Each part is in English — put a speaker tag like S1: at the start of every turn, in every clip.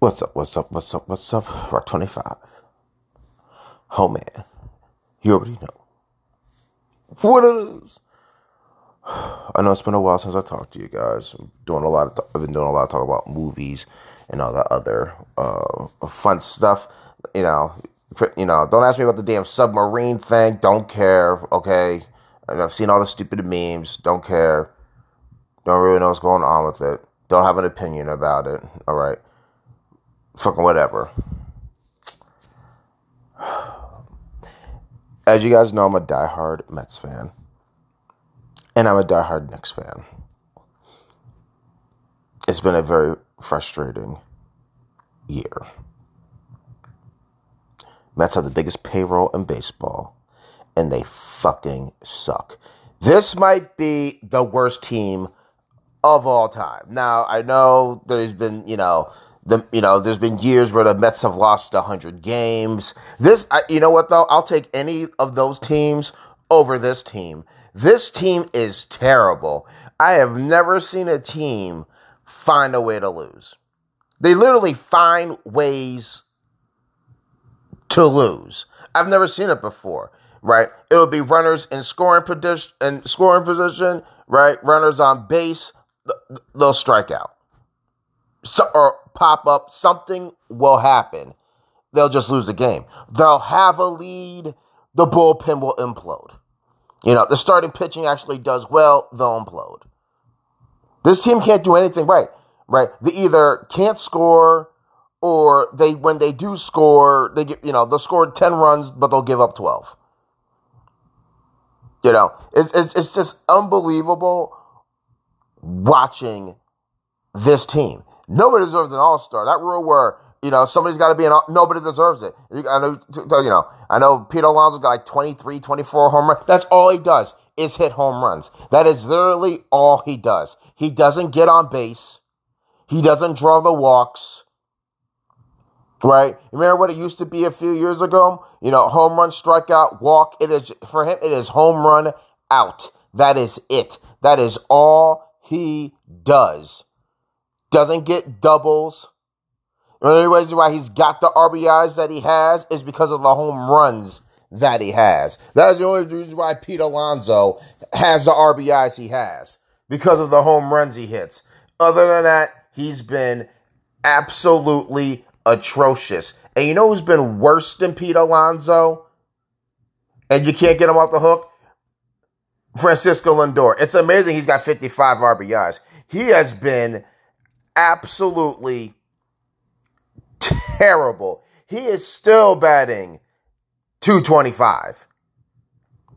S1: What's up? What's up? What's up? What's up? Rock 25. Oh man, you already know what is. I know it's been a while since I talked to you guys. I'm doing a lot of. I've been doing a lot of talk about movies and all that other uh, fun stuff. You know, you know. Don't ask me about the damn submarine thing. Don't care. Okay, and I've seen all the stupid memes. Don't care. Don't really know what's going on with it. Don't have an opinion about it. All right. Fucking whatever. As you guys know, I'm a diehard Mets fan. And I'm a diehard Knicks fan. It's been a very frustrating year. Mets have the biggest payroll in baseball, and they fucking suck. This might be the worst team of all time. Now, I know there's been, you know, the you know, there's been years where the Mets have lost 100 games. This I, you know what though? I'll take any of those teams over this team. This team is terrible. I have never seen a team find a way to lose. They literally find ways to lose. I've never seen it before, right? It would be runners in scoring position and scoring position, right? Runners on base, they'll strike out. So, or pop up, something will happen. They'll just lose the game. They'll have a lead, the bullpen will implode. You know, the starting pitching actually does well, they'll implode. This team can't do anything right, right? They either can't score or they when they do score, they get you know, they'll score 10 runs, but they'll give up 12. You know, it's, it's, it's just unbelievable watching this team. Nobody deserves an all star. That rule where you know somebody's got to be an all, nobody deserves it. I know, you know, I know Pete Alonso got like 23, 24 home runs. That's all he does is hit home runs. That is literally all he does. He doesn't get on base. He doesn't draw the walks. Right? Remember what it used to be a few years ago? You know, home run, strikeout, walk. It is for him. It is home run out. That is it. That is all he does. Doesn't get doubles. The only reason why he's got the RBIs that he has is because of the home runs that he has. That is the only reason why Pete Alonso has the RBIs he has because of the home runs he hits. Other than that, he's been absolutely atrocious. And you know who's been worse than Pete Alonso? And you can't get him off the hook? Francisco Lindor. It's amazing he's got 55 RBIs. He has been absolutely terrible. He is still batting 225.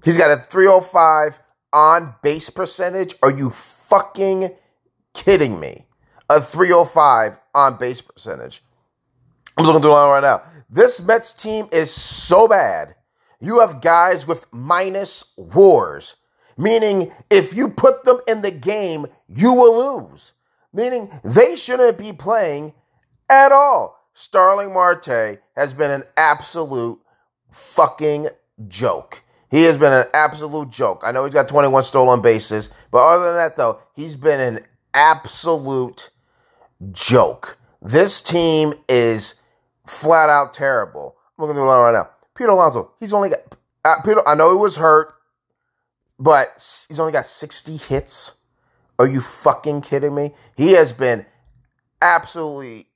S1: He's got a 305 on base percentage. Are you fucking kidding me? A 305 on base percentage. I'm looking through line right now. This Mets team is so bad. You have guys with minus wars. Meaning, if you put them in the game, you will lose. Meaning, they shouldn't be playing at all. Starling Marte has been an absolute fucking joke. He has been an absolute joke. I know he's got 21 stolen bases, but other than that, though, he's been an absolute joke. This team is flat out terrible. I'm looking at the line right now. Peter Alonso, he's only got. Uh, Peter, I know he was hurt but he's only got 60 hits. Are you fucking kidding me? He has been absolutely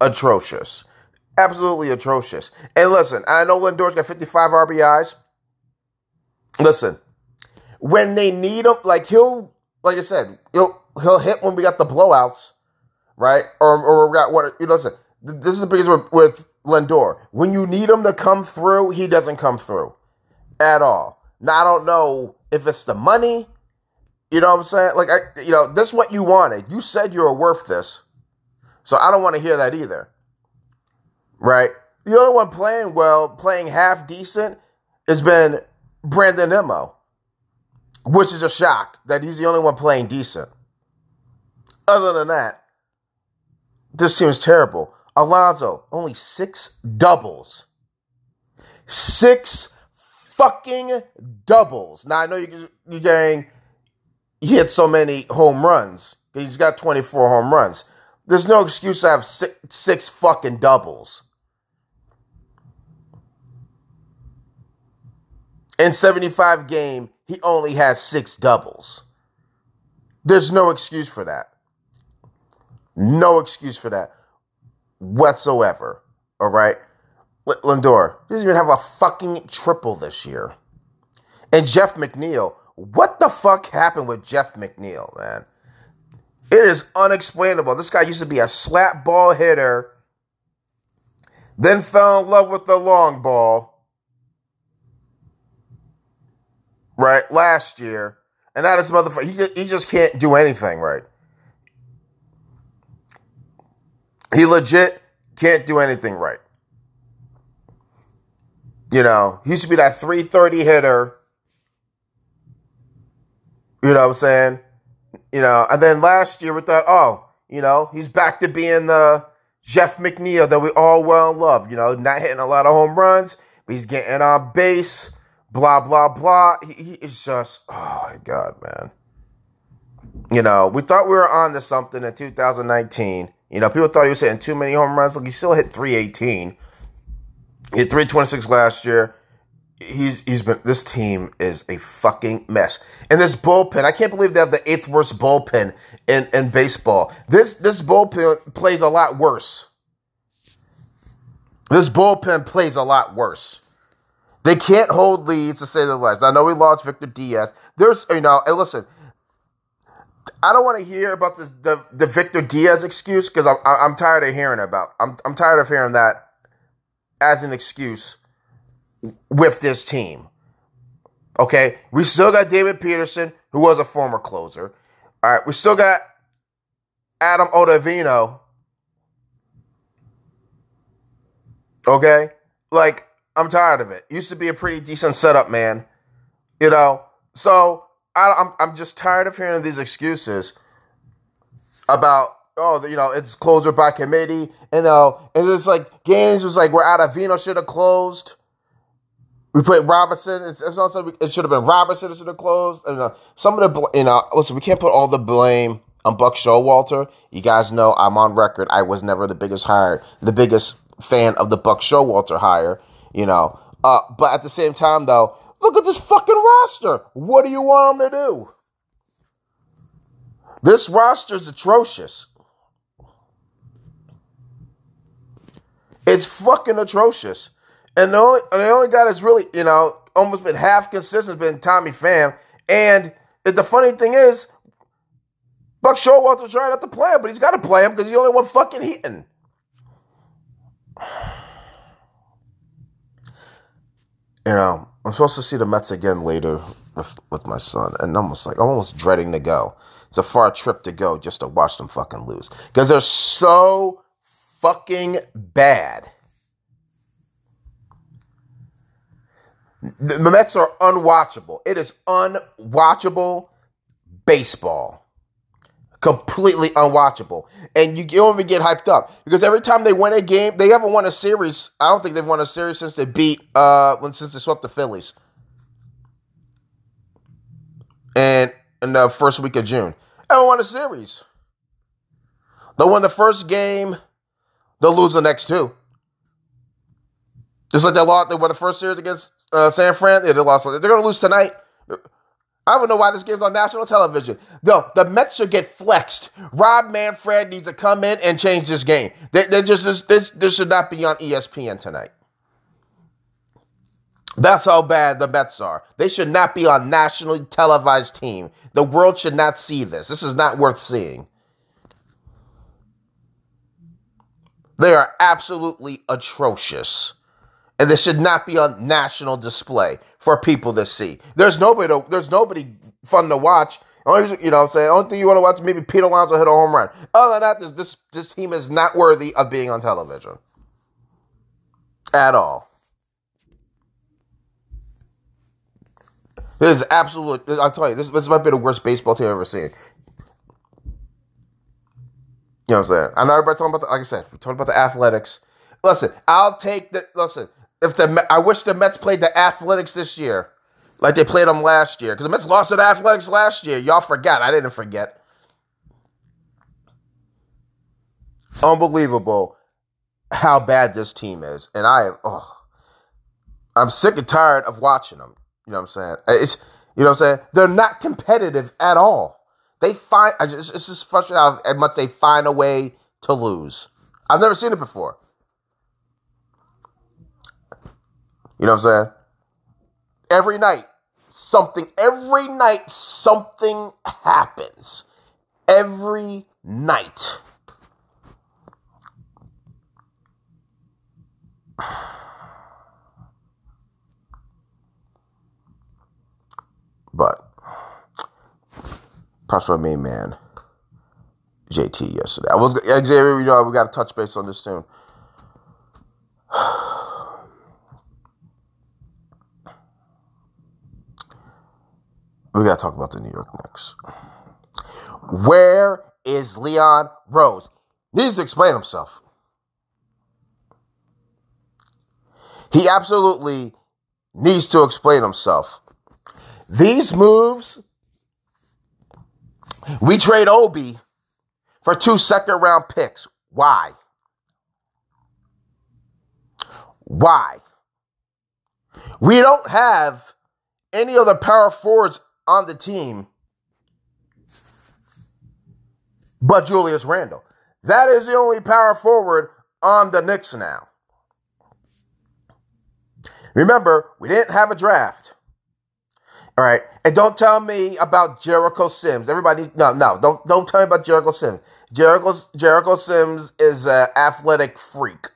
S1: atrocious. Absolutely atrocious. And listen, I know Lindor's got 55 RBIs. Listen, when they need him, like he'll, like I said, he'll he'll hit when we got the blowouts, right? Or or we got what? Listen, this is the biggest with, with Lindor. When you need him to come through, he doesn't come through at all. Now I don't know if it's the money, you know what I'm saying? Like, I, you know, this is what you wanted. You said you were worth this. So I don't want to hear that either. Right? The only one playing well, playing half decent, has been Brandon Nimmo, which is a shock that he's the only one playing decent. Other than that, this team is terrible. Alonso, only six doubles. Six fucking doubles. Now I know you're, getting he hit so many home runs. He's got 24 home runs. There's no excuse to have six, six fucking doubles. In 75 game, he only has six doubles. There's no excuse for that. No excuse for that whatsoever. All right. Lindor doesn't even have a fucking triple this year. And Jeff McNeil, what the fuck happened with Jeff McNeil, man? It is unexplainable. This guy used to be a slap ball hitter, then fell in love with the long ball, right, last year. And now this motherfucker, he, he just can't do anything right. He legit can't do anything right. You know, he used to be that 330 hitter. You know what I'm saying? You know, and then last year we thought, oh, you know, he's back to being the Jeff McNeil that we all well love. You know, not hitting a lot of home runs, but he's getting on base, blah, blah, blah. He, he is just, oh my God, man. You know, we thought we were on to something in 2019. You know, people thought he was hitting too many home runs. Look, he still hit 318. He hit 326 last year. He's he's been this team is a fucking mess. And this bullpen, I can't believe they have the eighth worst bullpen in, in baseball. This this bullpen plays a lot worse. This bullpen plays a lot worse. They can't hold leads to say the least. I know we lost Victor Diaz. There's you know, and listen, I don't want to hear about the the, the Victor Diaz excuse because I'm I'm tired of hearing about. I'm I'm tired of hearing that as an excuse with this team. Okay, we still got David Peterson, who was a former closer. All right, we still got Adam Ottavino. Okay, like I'm tired of it. Used to be a pretty decent setup, man. You know, so I, am I'm, I'm just tired of hearing these excuses about oh you know it's closer by committee and uh and it's like games was like we're Ottavino should have closed. We put Robinson. It's, it's also it should have been Robinson It should have closed. And uh, some of the you know listen we can't put all the blame on Buck Showalter. You guys know I'm on record. I was never the biggest hire, the biggest fan of the Buck Showalter hire. You know, uh, but at the same time though Look at this fucking roster. What do you want them to do? This roster is atrocious. It's fucking atrocious. And the only the only guy that's really, you know, almost been half consistent has been Tommy Pham. And the funny thing is, Buck Showalter's trying not to play him, but he's got to play him because he's the only one fucking hitting. You know, I'm supposed to see the Mets again later with, with my son, and I'm almost like I'm almost dreading to go. It's a far trip to go just to watch them fucking lose because they're so fucking bad. The Mets are unwatchable. It is unwatchable baseball completely unwatchable. And you don't even get hyped up because every time they win a game, they haven't won a series. I don't think they've won a series since they beat uh when since they swept the Phillies. And in the first week of June, I haven't won a series. They'll win the first game, they'll lose the next two. Just like they lost, they won the first series against uh, San Fran. Yeah, they lost. They're going to lose tonight. I don't know why this game's on national television. No, the Mets should get flexed. Rob Manfred needs to come in and change this game. They, they just this, this should not be on ESPN tonight. That's how bad the Mets are. They should not be on nationally televised team. The world should not see this. This is not worth seeing. They are absolutely atrocious. And this should not be on national display for people to see. There's nobody. To, there's nobody fun to watch. Only, you know, I'm saying only thing you want to watch maybe Pete Alonso hit a home run. Other than that, this, this team is not worthy of being on television at all. This is absolutely. I'll tell you, this this might be the worst baseball team I've ever seen. You know what I'm saying? I know everybody talking about the, like I said, we're talking about the athletics. Listen, I'll take the listen if the I wish the Mets played the Athletics this year, like they played them last year, because the Mets lost to the Athletics last year. Y'all forgot. I didn't forget. unbelievable how bad this team is, and I am. Oh, I'm sick and tired of watching them. You know what I'm saying? It's you know what I'm saying. They're not competitive at all. They find it's just frustrating how much they find a way to lose. I've never seen it before. You know what I'm saying? Every night, something. Every night, something happens. Every night. But props for my main man, JT, yesterday. I was Xavier, you know, we got to touch base on this soon. we got to talk about the New York Knicks. Where is Leon Rose? Needs to explain himself. He absolutely needs to explain himself. These moves, we trade Obi for two second round picks. Why? Why? We don't have any other power forwards on the team but Julius Randle. That is the only power forward on the Knicks now. Remember, we didn't have a draft. All right. And don't tell me about Jericho Sims. Everybody, no, no, don't, don't tell me about Jericho Sims. Jericho, Jericho Sims is an athletic freak.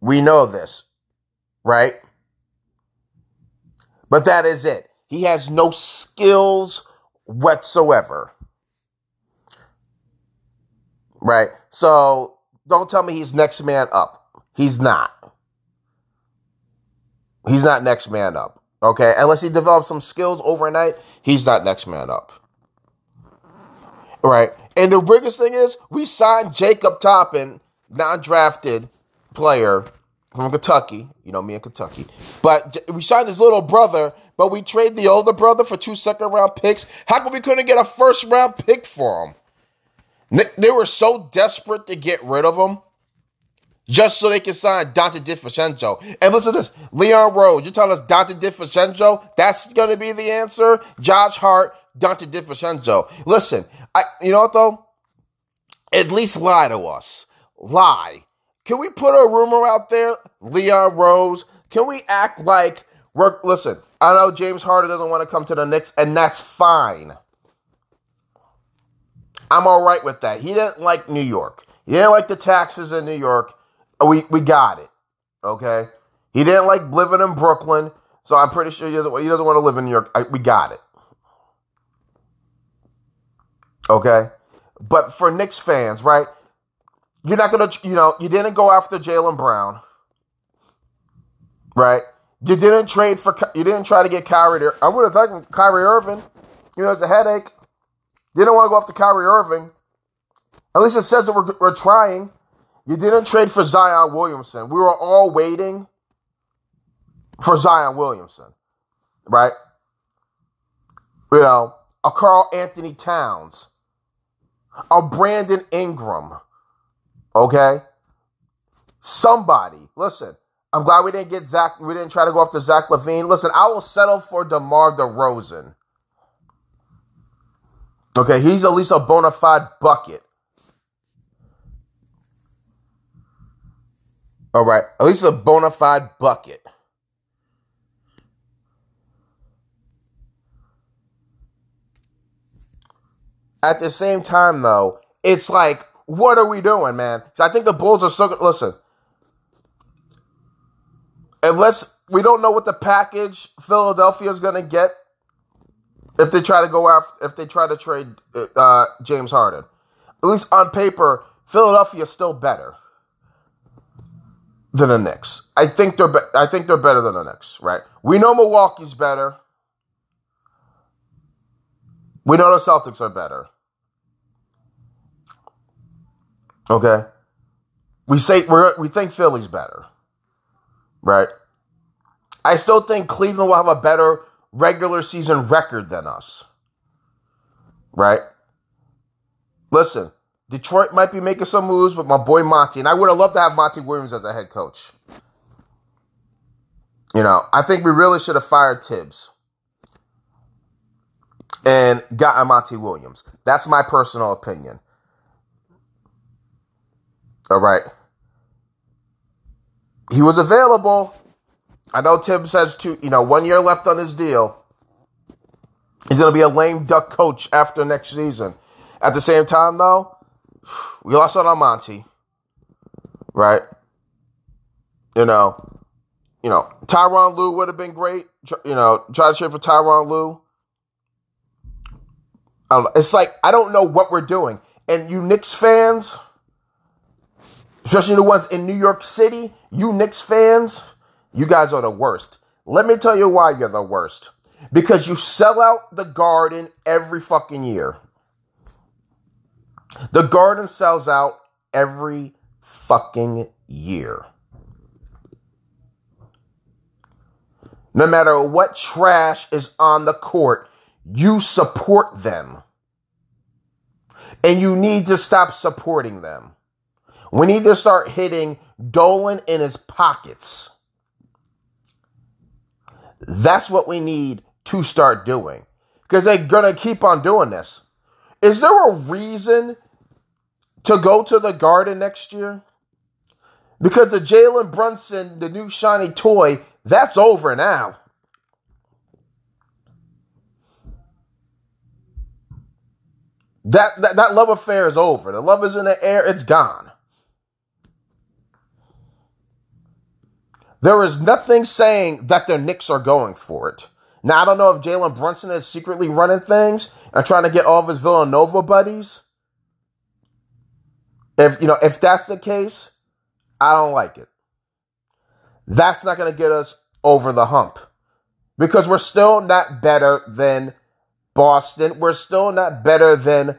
S1: We know this, right? But that is it. He has no skills whatsoever. Right? So don't tell me he's next man up. He's not. He's not next man up. Okay? Unless he develops some skills overnight, he's not next man up. Right? And the biggest thing is we signed Jacob Toppin, non-drafted player from Kentucky. You know me in Kentucky. But we signed his little brother, but we trade the older brother for two second round picks. How come we couldn't get a first round pick for him? They were so desperate to get rid of him just so they can sign Donte DiVincenzo. And listen to this Leon Rose, you're telling us Donte DiVincenzo? That's going to be the answer? Josh Hart, Donte DiVincenzo. Listen, I, you know what though? At least lie to us. Lie. Can we put a rumor out there? Leon Rose. Can we act like we're, listen, I know James Harden doesn't want to come to the Knicks, and that's fine. I'm all right with that. He didn't like New York. He didn't like the taxes in New York. We we got it. Okay. He didn't like living in Brooklyn, so I'm pretty sure he doesn't. He doesn't want to live in New York. I, we got it. Okay. But for Knicks fans, right? You're not gonna, you know, you didn't go after Jaylen Brown, right? You didn't trade for, you didn't try to get Kyrie. I would have thought Kyrie Irving. You know, it's a headache. You didn't want to go after Kyrie Irving. At least it says that we're, we're trying. You didn't trade for Zion Williamson. We were all waiting for Zion Williamson, right? You know, a Karl-Anthony Towns, a Brandon Ingram, okay? Somebody, listen, I'm glad we didn't get Zach, we didn't try to go after Zach LaVine. Listen, I will settle for DeMar DeRozan. Okay, he's at least a bona fide bucket. All right, at least a bona fide bucket. At the same time, though, it's like, what are we doing, man? So I think the Bulls are so good. Listen, unless we don't know what the package Philadelphia is going to get if they try to go after, if they try to trade uh, James Harden. At least on paper, Philadelphia is still better than the Knicks. I think they're be- I think they're better than the Knicks, right? We know Milwaukee's better. We know the Celtics are better. Okay? We say we we think Philly's better. Right? I still think Cleveland will have a better regular season record than us. Right? Listen, Detroit might be making some moves with my boy Monty, and I would have loved to have Monty Williams as a head coach. You know, I think we really should have fired Tibbs and got Monty Williams. That's my personal opinion. All right. He was available. I know Tim says two, you know, one year left on his deal. He's going to be a lame duck coach after next season. At the same time, though, we lost on Monty, right? You know, you know, Tyronn Lue would have been great. You know, try to trade for Tyronn Lue. It's like I don't know what we're doing, and you Knicks fans, especially the ones in New York City, you Knicks fans, you guys are the worst. Let me tell you why you're the worst. Because you sell out the garden every fucking year. The garden sells out every fucking year. No matter what trash is on the court, you support them. And you need to stop supporting them. We need to start hitting Dolan in his pockets. That's what we need to start doing. Because they're going to keep on doing this. Is there a reason to go to the garden next year? Because the Jalen Brunson, the new shiny toy, that's over now. That, that, that love affair is over. The love is in the air, it's gone. There is nothing saying that the Knicks are going for it. Now, I don't know if Jalen Brunson is secretly running things and trying to get all of his Villanova buddies. If you know, if that's the case, I don't like it. That's not going to get us over the hump because we're still not better than Boston. We're still not better than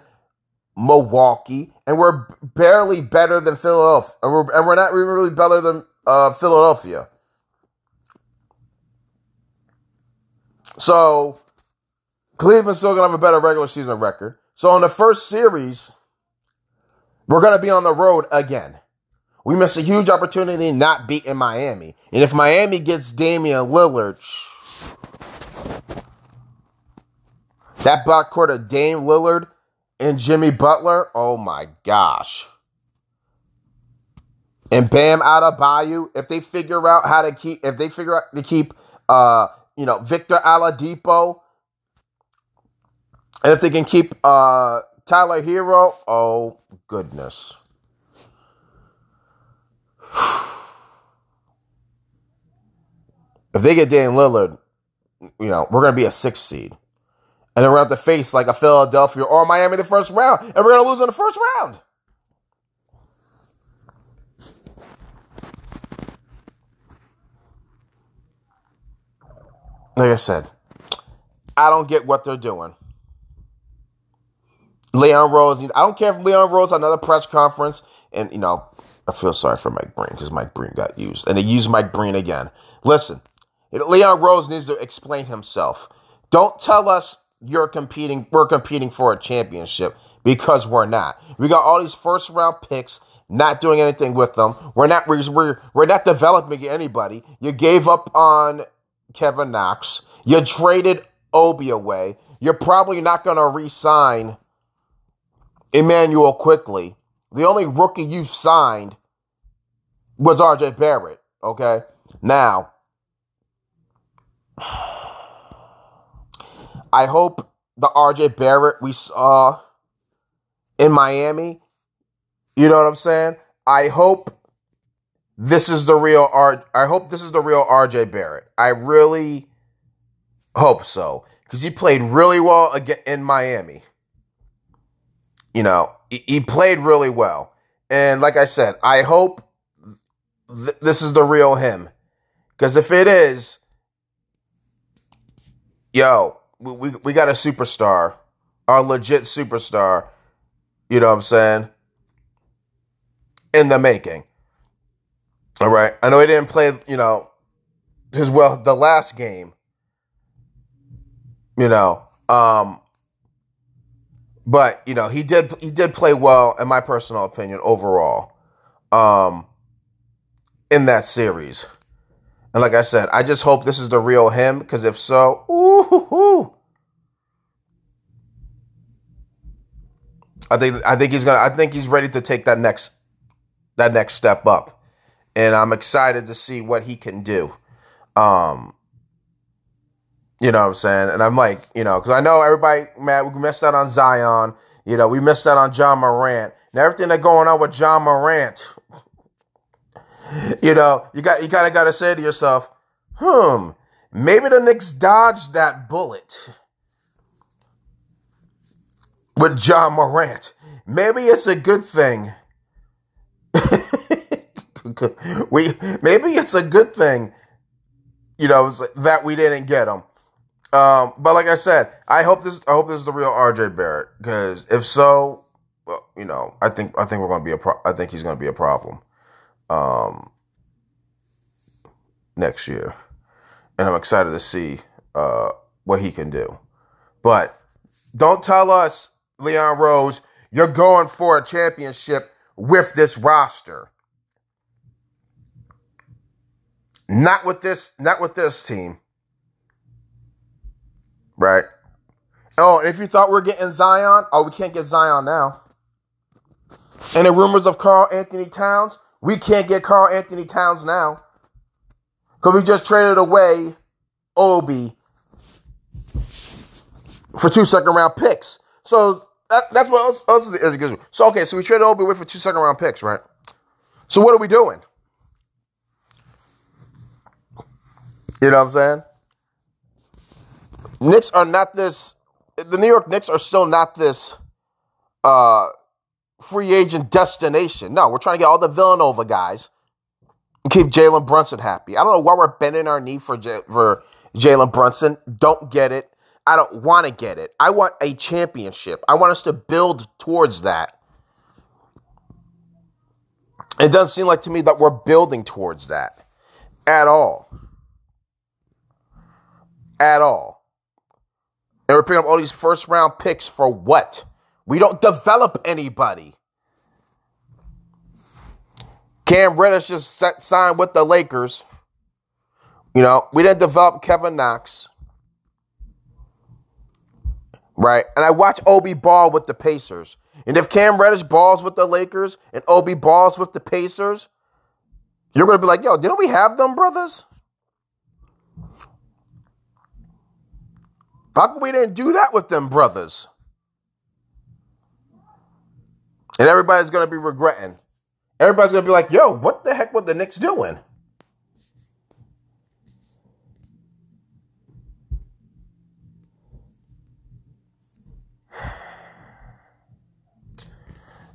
S1: Milwaukee, and we're barely better than Philadelphia, and we're, and we're not really better than uh, Philadelphia. So Cleveland's still gonna have a better regular season record. So in the first series, we're gonna be on the road again. We missed a huge opportunity not beating Miami. And if Miami gets Damian Lillard, that backcourt of Dame Lillard and Jimmy Butler, oh my gosh. And Bam Adebayo, if they figure out how to keep, if they figure out to keep uh, you know, Victor Oladipo. And if they can keep uh, Tyler Herro, oh goodness. if they get Dan Lillard, you know, we're going to be a six seed. And then we're going to have to face like a Philadelphia or Miami the first round. And we're going to lose in the first round. Like I said, I don't get what they're doing. Leon Rose, I don't care if Leon Rose another press conference, and you know, I feel sorry for Mike Breen because Mike Breen got used, and they used Mike Breen again. Listen, Leon Rose needs to explain himself. Don't tell us you're competing, we're competing for a championship because we're not. We got all these first round picks, not doing anything with them. We're not we're, we're, we're not developing anybody. You gave up on Kevin Knox. You traded Obi away. You're probably not going to re sign Immanuel Quickley. The only rookie you've signed was RJ Barrett. Okay. Now, I hope the RJ Barrett we saw in Miami, you know what I'm saying? I hope this is the real R. I hope this is the real RJ Barrett. I really hope so because he played really well again in Miami. You know, he, he played really well, and like I said, I hope th- this is the real him. Because if it is, yo, we, we, we got a superstar, our legit superstar. You know what I'm saying? In the making. All right. I know he didn't play, you know, his well the last game. You know, um but you know he did he did play well in my personal opinion overall um in that series and like i said i just hope this is the real him because if so ooh, i think i think he's gonna i think he's ready to take that next that next step up and i'm excited to see what he can do um you know what I'm saying? And I'm like, you know, because I know everybody, man, we missed out on Zion. You know, we missed out on Ja Morant. And everything that's going on with Ja Morant, you know, you got you kind of got to say to yourself, hmm, maybe the Knicks dodged that bullet with Ja Morant. Maybe it's a good thing. we maybe it's a good thing, you know, that we didn't get him. Um, but like I said, I hope this. I hope this is the real RJ Barrett because if so, well, you know, I think I think we're going to be a. Pro- I think he's going to be a problem. Um, next year, and I'm excited to see uh what he can do. But don't tell us, Leon Rose, you're going for a championship with this roster. Not with this. Not with this team. Right. Oh, if you thought we are getting Zion, oh, we can't get Zion now. And the rumors of Karl-Anthony Towns, we can't get Karl-Anthony Towns now. Because we just traded away Obi for two second round picks. So that, that's what else, else is it So, okay, so we traded Obi away for two second round picks, right? So what are we doing? You know what I'm saying? Knicks are not this. The New York Knicks are still not this uh, free agent destination. No, we're trying to get all the Villanova guys keep Jalen Brunson happy. I don't know why we're bending our knee for J- for Jalen Brunson. Don't get it. I don't want to get it. I want a championship. I want us to build towards that. It doesn't seem like to me that we're building towards that at all. At all. And we're picking up all these first round picks for what? We don't develop anybody. Cam Reddish just set, signed with the Lakers. You know, we didn't develop Kevin Knox. Right? And I watch Obi ball with the Pacers. And if Cam Reddish balls with the Lakers and Obi balls with the Pacers, you're going to be like, yo, didn't we have them, brothers? Come we didn't do that with them brothers? And everybody's going to be regretting. Everybody's going to be like, yo, what the heck were the Knicks doing?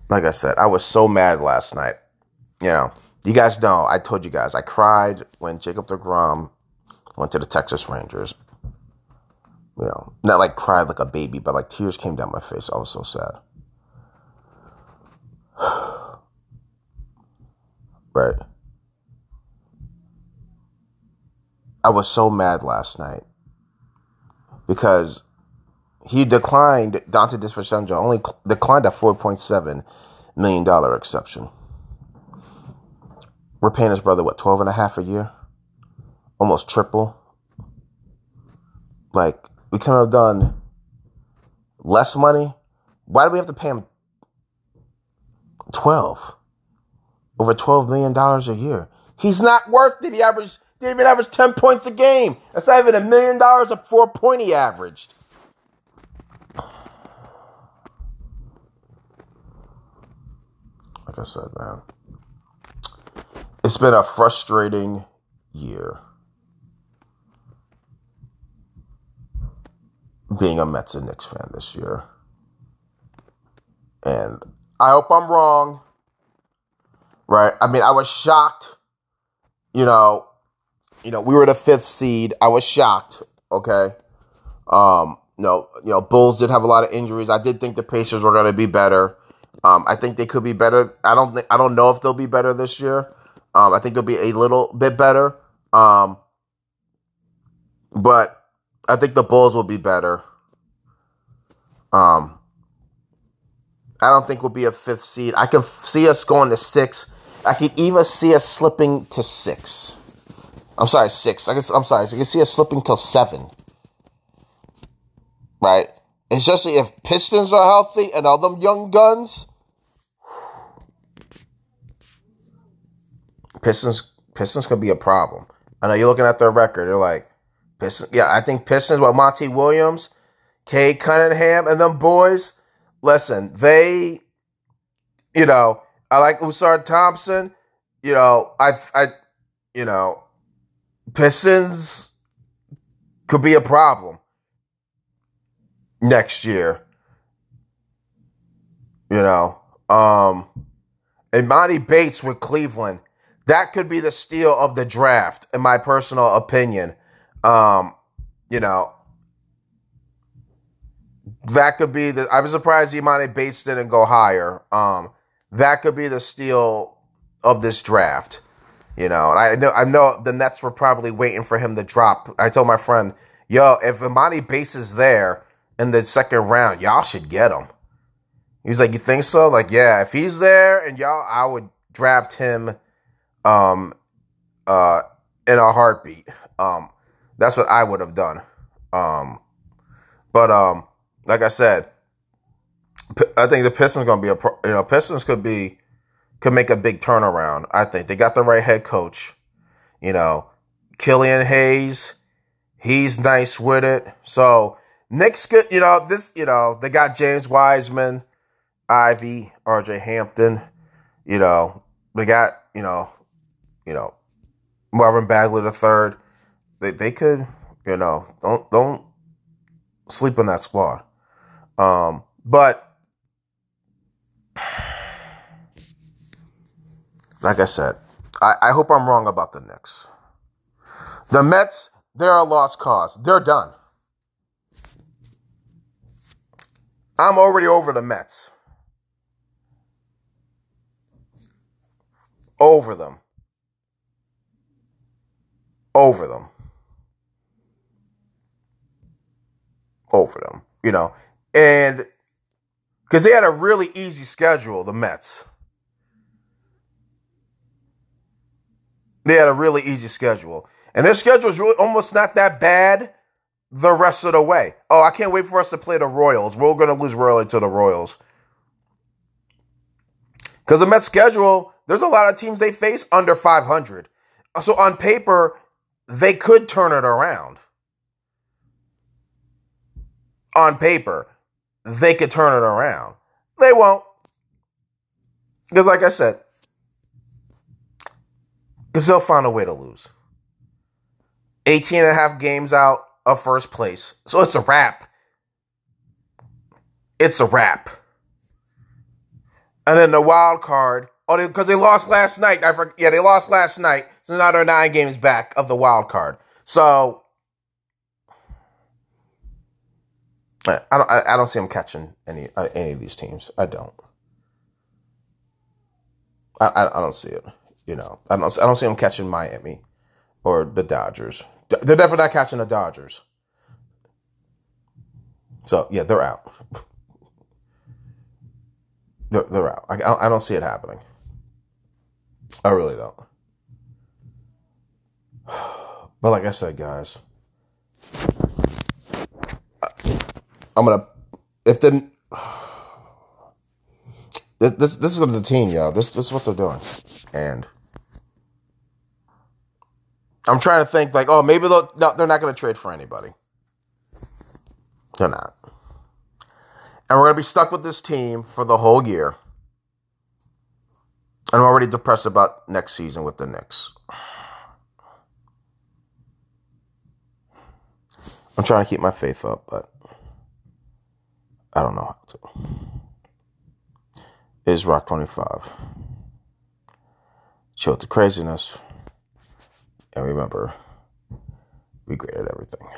S1: Like I said, I was so mad last night. You know, you guys know, I told you guys, I cried when Jacob DeGrom went to the Texas Rangers you know, not like cried like a baby, but like tears came down my face. I was so sad. right. I was so mad last night because he declined Donte DiVincenzo only declined a four point seven million dollar exception. We're paying his brother what twelve and a half a year, almost triple. Like we could have done less money. Why do we have to pay him 12? Over $12 million a year. He's not worth it. He averaged, didn't even average 10 points a game. That's not even a million dollars a four point he averaged. Like I said, man, it's been a frustrating year. Being a Mets and Knicks fan this year. And I hope I'm wrong. Right? I mean, I was shocked. You know, you know, we were the fifth seed. I was shocked. Okay. Um, no, you know, Bulls did have a lot of injuries. I did think the Pacers were going to be better. Um, I think they could be better. I don't think I don't know if they'll be better this year. Um, I think they'll be a little bit better. Um, but I think the Bulls will be better. Um, I don't think we'll be a fifth seed. I can see us going to six. I can even see us slipping to six. I'm sorry, six. I guess I'm sorry. I can see us slipping till seven. Right? Especially if Pistons are healthy and all them young guns. Pistons Pistons could be a problem. I know you're looking at their record. They're like Pistons. Yeah, I think Pistons with Monty Williams, Cade Cunningham, and them boys. Listen, they, you know, I like Ausar Thompson. You know, I, I, you know, Pistons could be a problem next year. You know, um, and Emoni Bates with Cleveland, that could be the steal of the draft, in my personal opinion. Um, you know, that could be the. I was surprised Emoni Bates didn't go higher. Um, that could be the steal of this draft. You know, and I know I know the Nets were probably waiting for him to drop. I told my friend, "Yo, if Emoni Bates is there in the second round, y'all should get him." He's like, "You think so?" Like, yeah, if he's there and y'all, I would draft him, um, uh, in a heartbeat. Um, that's what I would have done. Um, but um, like I said, I think the Pistons going to be a you know Pistons could be could make a big turnaround. I think they got the right head coach. You know, Killian Hayes, he's nice with it. So Knicks good. You know this. You know they got James Wiseman, Ivey, R.J. Hampton. You know they got you know you know Marvin Bagley the third. They they could you know don't don't sleep on that squad. Um, but like I said, I, I hope I'm wrong about the Knicks. The Mets, they're a lost cause. They're done. I'm already over the Mets. Over them. Over them. Over them. You know, and because they had a really easy schedule, the Mets. They had a really easy schedule. And their schedule is really almost not that bad the rest of the way. Oh, I can't wait for us to play the Royals. We're going to lose early to the Royals. Because the Mets schedule, there's a lot of teams they face under 500. So on paper, they could turn it around. On paper they could turn it around. They won't. Because, like I said, because they'll find a way to lose. 18 and a half games out of first place. So it's a wrap. It's a wrap. And then the wild card. Oh, because they, they, lost last night. I forget. Yeah, they lost last night. So now they're nine games back of the wild card. So I don't. I, don't see him catching any uh, any of these teams. I don't. I, I, I don't see it. You know, I don't. I don't see him catching Miami or the Dodgers. They're definitely not catching the Dodgers. So yeah, they're out. They're, they're out. I, I don't see it happening. I really don't. But like I said, guys, I'm gonna if then this this is the team, y'all. This this is what they're doing, and I'm trying to think like, oh, maybe they'll no, they're not gonna trade for anybody. They're not, and we're gonna be stuck with this team for the whole year. I'm already depressed about next season with the Knicks. I'm trying to keep my faith up, but I don't know how to. Is Rock 25. Chill the craziness. And remember, we at everything.